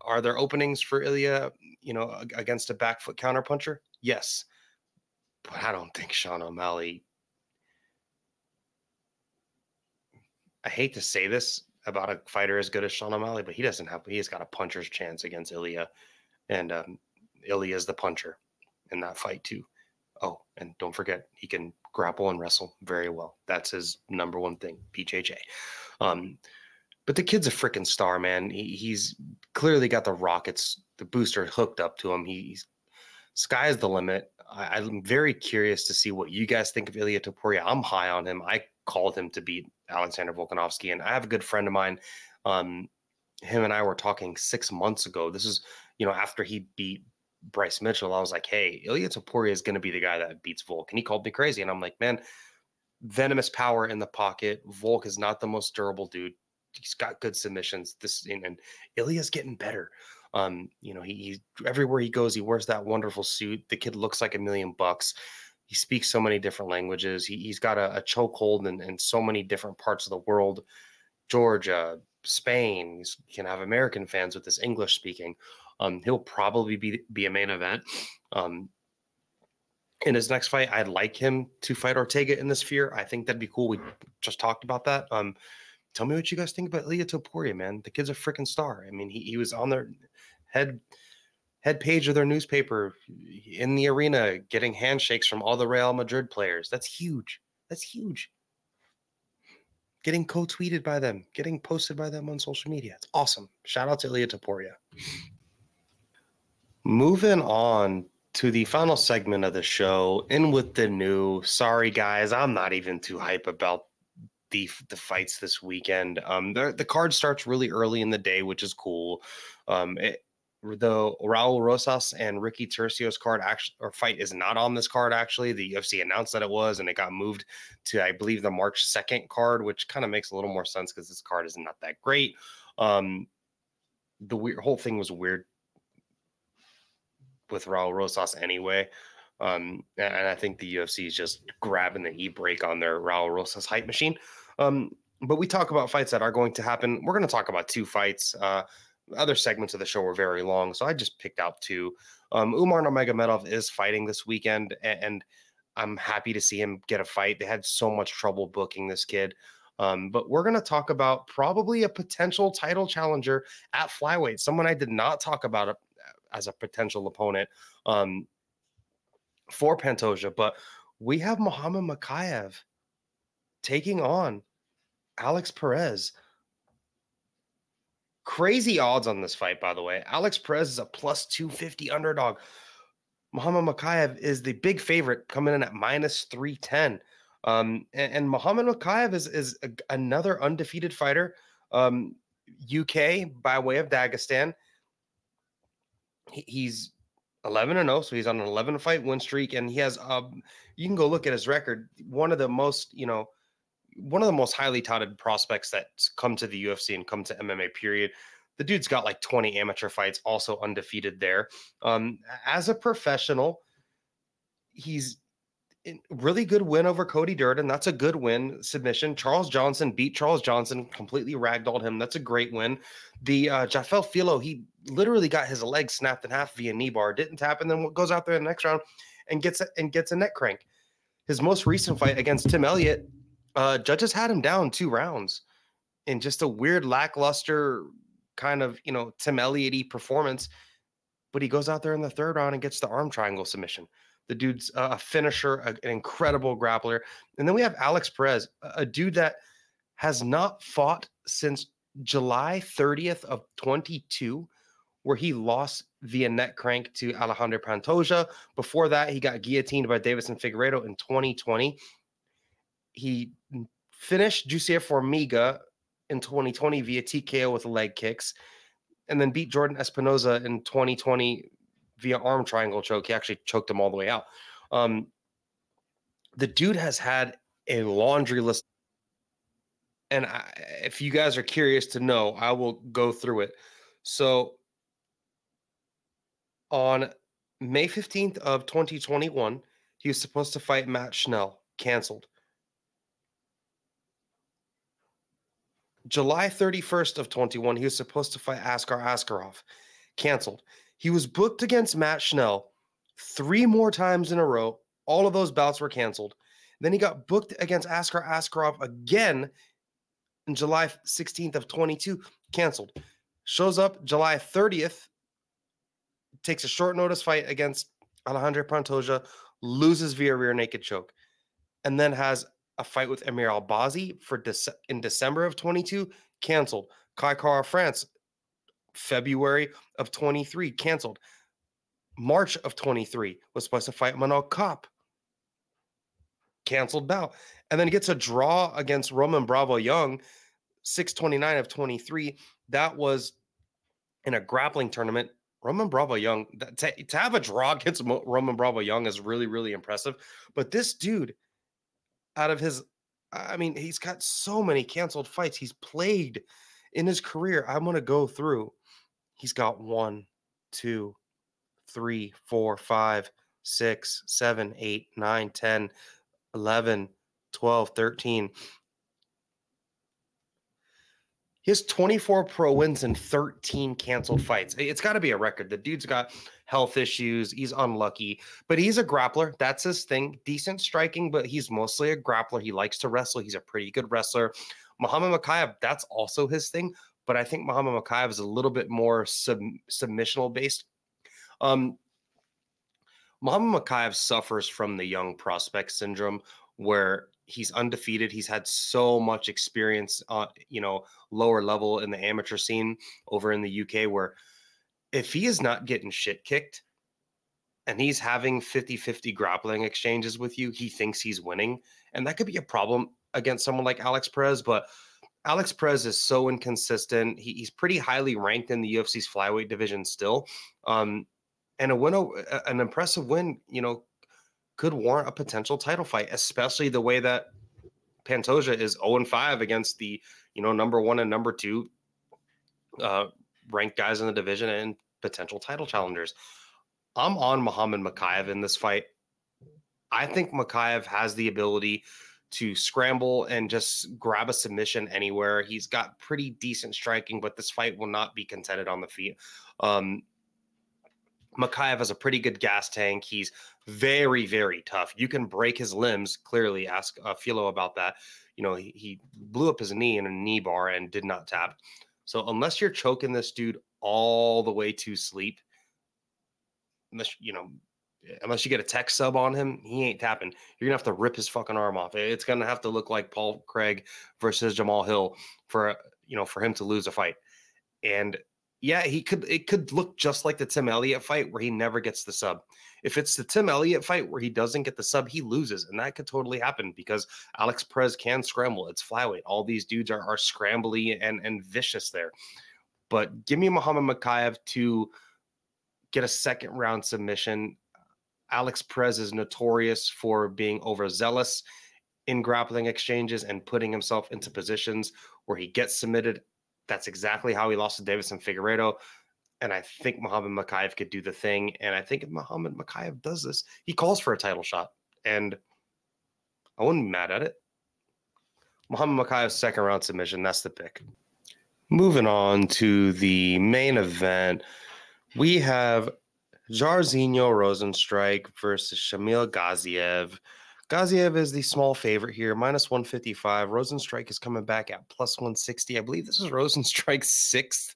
Are there openings for Ilia, you know, against a back foot counterpuncher? Yes. But I don't think Sean O'Malley. I hate to say this about a fighter as good as Sean O'Malley, but he doesn't have, he has got a puncher's chance against Ilia. And um, Ilia is the puncher in that fight, too. Oh, and don't forget, he can grapple and wrestle very well. That's his number one thing, BJJ. Um, but the kid's a freaking star, man. He, he's clearly got the rockets, the booster hooked up to him. He's sky's the limit. I, am very curious to see what you guys think of Ilia Topuria. I'm high on him. I called him to beat Alexander Volkanovski, and I have a good friend of mine. Um, him and I were talking six months ago. This is, you know, after he beat Bryce Mitchell. I was like, hey, Ilia Topuria is going to be the guy that beats Volk. And he called me crazy. And I'm like, man, venomous power in the pocket. Volk is not the most durable dude he's got good submissions. This and, and Ilia's getting better. Um, you know, he, he everywhere he goes, he wears that wonderful suit. The kid looks like a million bucks. He speaks so many different languages. He, has got a, a chokehold in, in so many different parts of the world. Georgia, Spain. he can have American fans with this English speaking. Um, he'll probably be be a main event. Um, in his next fight, I'd like him to fight Ortega in the Sphere. I think that'd be cool. We just talked about that. Um, tell me what you guys think about Ilia Topuria, man. The kid's a freaking star. I mean, he, he was on their head head page of their newspaper in the arena getting handshakes from all the Real Madrid players. That's huge. That's huge. Getting co-tweeted by them, getting posted by them on social media. It's awesome. Shout out to Ilia Topuria. Moving on to the final segment of the show, in with the new. Sorry, guys, I'm not even too hype about the the fights this weekend. Um, the the card starts really early in the day, which is cool. Um, it, the Raul Rosas and Ricky Turcios card actually or fight is not on this card. Actually, the UFC announced that it was, and it got moved to I believe the March second card, which kind of makes a little more sense because this card is not that great. Um, the weird whole thing was weird with Raul Rosas anyway. Um, and I think the UFC is just grabbing the e brake on their Raul Rosas hype machine. Um, but we talk about fights that are going to happen. We're going to talk about two fights. Uh, other segments of the show were very long, so I just picked out two. Um, Umar Nurmagomedov is fighting this weekend, and I'm happy to see him get a fight. They had so much trouble booking this kid. Um, but we're going to talk about probably a potential title challenger at flyweight, someone I did not talk about uh, as a potential opponent um, for Pantoja. But we have Muhammad Mokaev taking on Alex Perez. Crazy odds on this fight, by the way. Alex Perez is a plus 250 underdog. Muhammad Mokaev is the big favorite coming in at minus 310. Um, and, and Muhammad Mokaev is, is a, another undefeated fighter. Um, UK by way of Dagestan. He, he's 11 and 0, so he's on an 11 fight win streak, and he has. Um, you can go look at his record. One of the most, you know, one of the most highly touted prospects that's come to the UFC and come to MMA. Period. The dude's got like 20 amateur fights, also undefeated there. Um, as a professional, he's really good win over Cody Durden. That's a good win submission. Charles Johnson beat Charles Johnson, completely ragdolled him. That's a great win. The uh, Jafel Filho, he literally got his leg snapped in half via knee bar, didn't tap, and then what goes out there in the next round and gets a, and gets a neck crank. His most recent fight against Tim Elliott, uh, judges had him down two rounds in just a weird, lackluster kind of, you know, Tim Elliott performance. But he goes out there in the third round and gets the arm triangle submission. The dude's a finisher, an incredible grappler. And then we have Alex Perez, a dude that has not fought since July 30th of 22, where he lost via neck crank to Alejandro Pantoja. Before that, he got guillotined by Deiveson Figueiredo in 2020 he finished Jussier Formiga in 2020 via TKO with leg kicks, and then beat Jordan Espinoza in 2020 via arm triangle choke. He actually choked him all the way out. Um, the dude has had a laundry list. And I, if you guys are curious to know, I will go through it. So on May 15th of 2021, he was supposed to fight Matt Schnell, canceled. July 31st of 21, he was supposed to fight Askar Askarov. Canceled. He was booked against Matt Schnell three more times in a row. All of those bouts were canceled. Then he got booked against Askar Askarov again in July 16th of 22, canceled. Shows up July 30th, takes a short notice fight against Alejandro Pantoja, loses via rear naked choke, and then has a fight with Amir Albazi for Dece- in December of 22, canceled. Kai Kara-France, February of 23, canceled. March of 23 was supposed to fight Manel Kape, canceled bout. And then he gets a draw against Roman Bravo Young, 629 of 23. That was in a grappling tournament. Roman Bravo Young, to, to have a draw *laughs* against Roman Bravo Young is really, really impressive. But this dude, out of his I mean, he's got so many canceled fights. He's played in his career. I'm going to go through. He's got one, two, three, four, five, six, seven, eight, nine, 10, 11, 12, 13. Has 24 pro wins and 13 canceled fights. It's got to be a record. The dude's got health issues. He's unlucky, but he's a grappler. That's his thing. Decent striking, but he's mostly a grappler. He likes to wrestle. He's a pretty good wrestler. Muhammad Mokaev, that's also his thing. But I think Muhammad Mokaev is a little bit more sub- submissional based. Um, Muhammad Mokaev suffers from the young prospect syndrome where he's undefeated. He's had so much experience, uh, you know, lower level in the amateur scene over in the UK, where if he is not getting shit kicked and he's having 50 50 grappling exchanges with you, he thinks he's winning. And that could be a problem against someone like Alex Perez. But Alex Perez is so inconsistent. He, he's pretty highly ranked in the UFC's flyweight division still. Um, and a win, an impressive win, you know, could warrant a potential title fight, especially the way that Pantoja is 0 5 against the, you know, number one and number two uh, ranked guys in the division and potential title challengers. I'm on Muhammad Mokaev in this fight. I think Mokaev has the ability to scramble and just grab a submission anywhere. He's got pretty decent striking, but this fight will not be contended on the feet. Um, Mokaev has a pretty good gas tank. He's very, very tough. You can break his limbs. Clearly, ask uh, Filho about that. You know, he, he blew up his knee in a knee bar and did not tap. So unless you're choking this dude all the way to sleep, unless you know, unless you get a tech sub on him, he ain't tapping. You're gonna have to rip his fucking arm off. It's gonna have to look like Paul Craig versus Jamal Hill for you know for him to lose a fight. And yeah, he could. It could look just like the Tim Elliott fight where he never gets the sub. If it's the Tim Elliott fight where he doesn't get the sub, he loses, and that could totally happen because Alex Perez can scramble. It's flyweight. All these dudes are are scrambly and and vicious there. But give me Muhammad Mokaev to get a second round submission. Alex Perez is notorious for being overzealous in grappling exchanges and putting himself into positions where he gets submitted that's exactly how he lost to Deiveson Figueiredo. And I think Muhammad Mokaev could do the thing. And I think if Muhammad Mokaev does this, he calls for a title shot. And I wouldn't be mad at it. Muhammad Mokaev's second round submission. That's the pick. Moving on to the main event, we have Jairzinho Rozenstruik versus Shamil Gaziev. Gaziev is the small favorite here, minus 155. Rozenstruik is coming back at plus 160. I believe this is Rozenstruik's sixth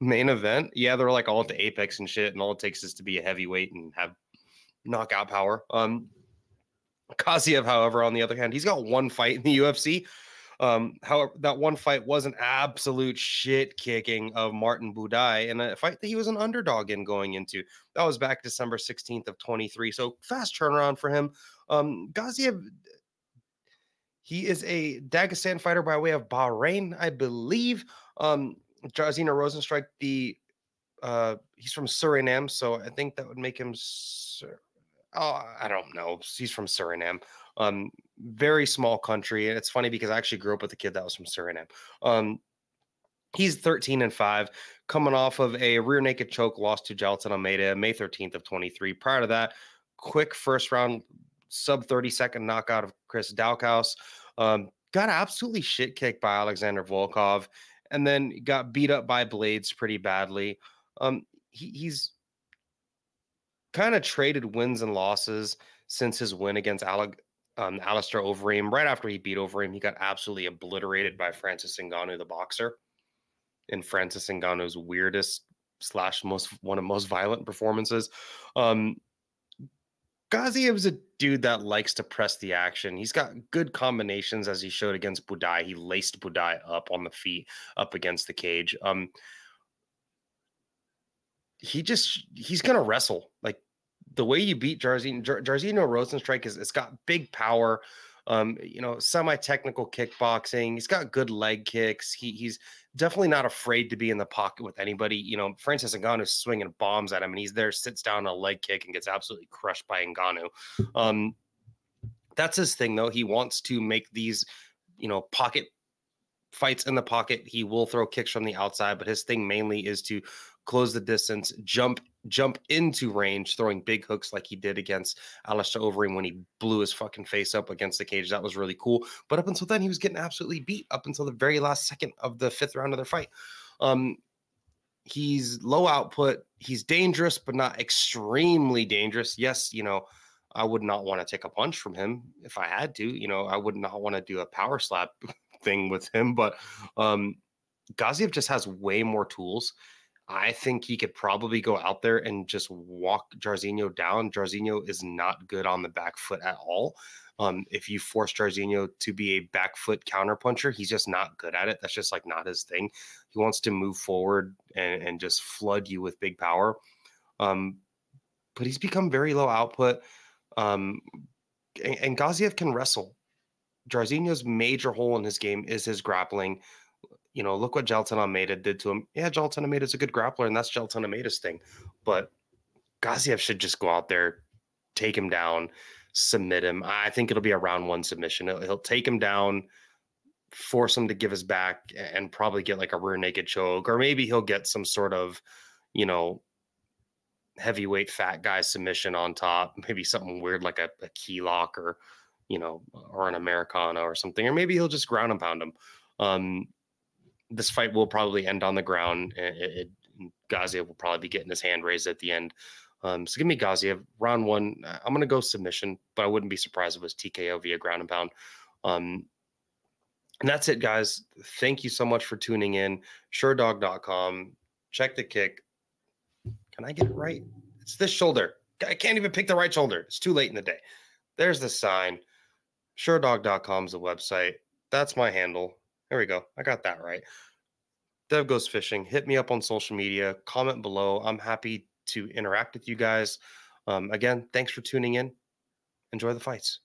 main event. Yeah, they're like all at the apex and shit, and all it takes is to be a heavyweight and have knockout power. Um, Gaziev, however, on the other hand, he's got one fight in the UFC. Um, however, that one fight was an absolute shit kicking of Martin Buday and a fight that he was an underdog in going into. That was back December 16th of 23. So fast turnaround for him. Um, Gaziev, he is a Dagestan fighter by way of Bahrain, I believe. Um, Jairzinho Rozenstruik, the uh, he's from Suriname, so I think that would make him. Sur- oh, I don't know. He's from Suriname. Um, very small country, and it's funny because I actually grew up with a kid that was from Suriname. Um, he's 13 and 5 coming off of a rear naked choke loss to Jailton Almeida May 13th of 23. Prior to that, quick first round sub 30 second knockout of Chris Daukaus. Um, got absolutely shit kicked by Alexander Volkov and then got beat up by Blaydes pretty badly. Um, he, he's kind of traded wins and losses since his win against Alec, um, Alistair Overeem. Right after he beat Overeem, he got absolutely obliterated by Francis Ngannou, the boxer. In Francis Ngannou's weirdest slash most one of most violent performances. Um, is a dude that likes to press the action. He's got good combinations as he showed against Buday. He laced Buday up on the feet, up against the cage. Um, he just he's gonna wrestle. Like the way you beat Jairzinho, Jairzinho Rozenstruik is it's got big power um, you know, semi-technical kickboxing. He's got good leg kicks. He he's definitely not afraid to be in the pocket with anybody. You know, Francis Ngannou's swinging bombs at him, and he's there, sits down on a leg kick, and gets absolutely crushed by Ngannou. Um, that's his thing, though. He wants to make these, you know, pocket fights in the pocket. He will throw kicks from the outside, but his thing mainly is to close the distance, jump jump into range, throwing big hooks like he did against Alistair Overeem when he blew his fucking face up against the cage. That was really cool. But up until then, he was getting absolutely beat up until the very last second of the fifth round of their fight. Um, he's low output. He's dangerous, but not extremely dangerous. Yes, you know, I would not want to take a punch from him if I had to. You know, I would not want to do a power slap *laughs* thing with him. But um, Gaziev just has way more tools I think he could probably go out there and just walk Jairzinho down. Jairzinho is not good on the back foot at all. Um, if you force Jairzinho to be a back foot counterpuncher, he's just not good at it. That's just like not his thing. He wants to move forward and, and just flood you with big power. Um, but he's become very low output. Um, and, and Gaziev can wrestle. Jairzinho's major hole in his game is his grappling. You know, look what Jailton Almeida did to him. Yeah, Jailton Almeida is a good grappler, and that's Jailton Almeida's thing. But Gaziev should just go out there, take him down, submit him. I think it'll be a round one submission. He'll, he'll take him down, force him to give his back, and probably get like a rear naked choke, or maybe he'll get some sort of, you know, heavyweight fat guy submission on top, *laughs* maybe something weird like a, a key lock or you know, or an Americana or something, or maybe he'll just ground and pound him. Um, this fight will probably end on the ground. It, it, Gaziev will probably be getting his hand raised at the end. Um, so give me Gaziev round one. I'm going to go submission, but I wouldn't be surprised if it was TKO via ground and pound. Um, and that's it, guys. Thank you so much for tuning in. Sherdog.com. Check the kick. Can I get it right? It's this shoulder. I can't even pick the right shoulder. It's too late in the day. There's the sign. Sherdog.com is the website. That's my handle. There we go. I got that right. Dev goes fishing. Hit me up on social media. Comment below. I'm happy to interact with you guys. Um, again, thanks for tuning in. Enjoy the fights.